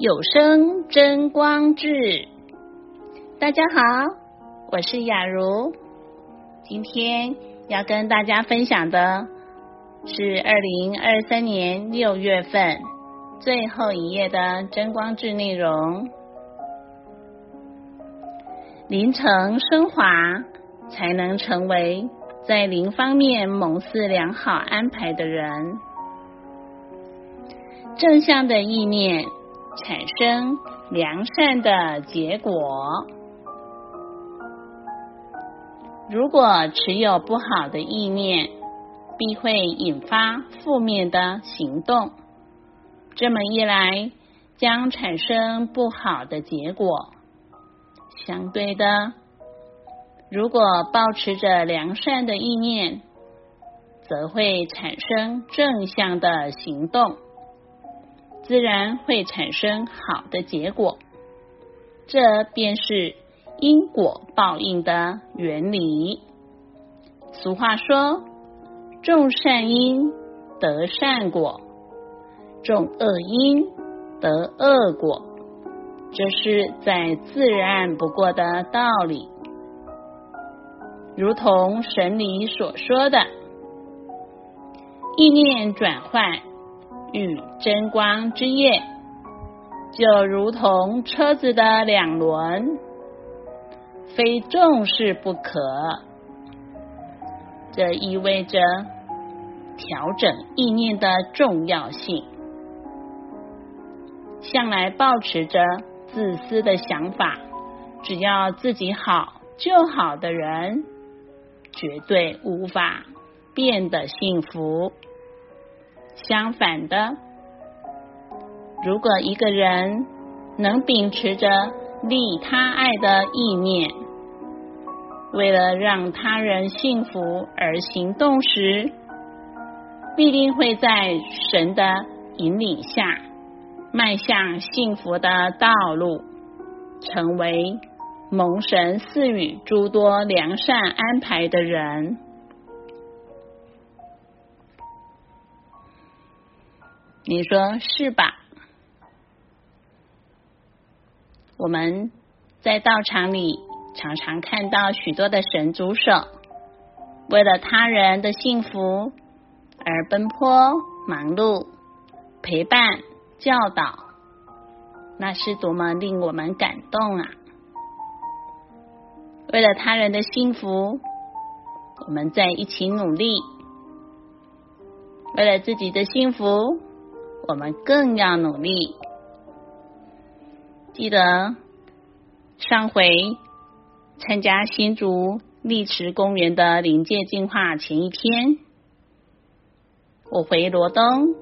有声真光志，大家好，我是雅茹。今天要跟大家分享的是二零二三年六月份最后一页的真光志内容。灵层升华，才能成为在灵方面蒙赐良好安排的人。正向的意念。产生良善的结果。如果持有不好的意念，必会引发负面的行动。这么一来，将产生不好的结果。相对的，如果保持着良善的意念，则会产生正向的行动。自然会产生好的结果，这便是因果报应的原理。俗话说：“种善因得善果，种恶因得恶果。”这是再自然不过的道理。如同神理所说的：“意念转换。”与真光之夜，就如同车子的两轮，非重视不可。这意味着调整意念的重要性。向来抱持着自私的想法，只要自己好就好的人，绝对无法变得幸福。相反的，如果一个人能秉持着利他爱的意念，为了让他人幸福而行动时，必定会在神的引领下，迈向幸福的道路，成为蒙神赐予诸多良善安排的人。你说是吧？我们在道场里常常看到许多的神主手，为了他人的幸福而奔波忙碌、陪伴、教导，那是多么令我们感动啊！为了他人的幸福，我们在一起努力；为了自己的幸福，我们更要努力。记得上回参加新竹丽池公园的灵界进化前一天，我回罗东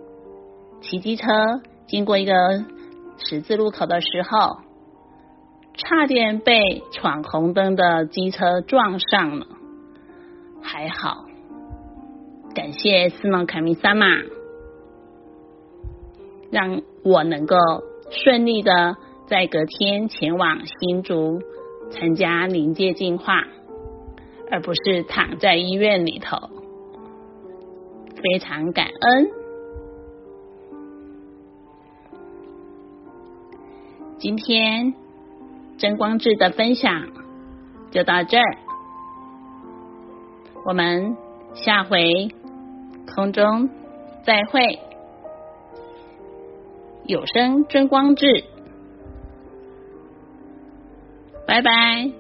骑机车经过一个十字路口的时候，差点被闯红灯的机车撞上了，还好，感谢斯诺卡米萨玛。让我能够顺利的在隔天前往新竹参加灵界进化，而不是躺在医院里头。非常感恩。今天真光志的分享就到这儿，我们下回空中再会。有声真光志，拜拜。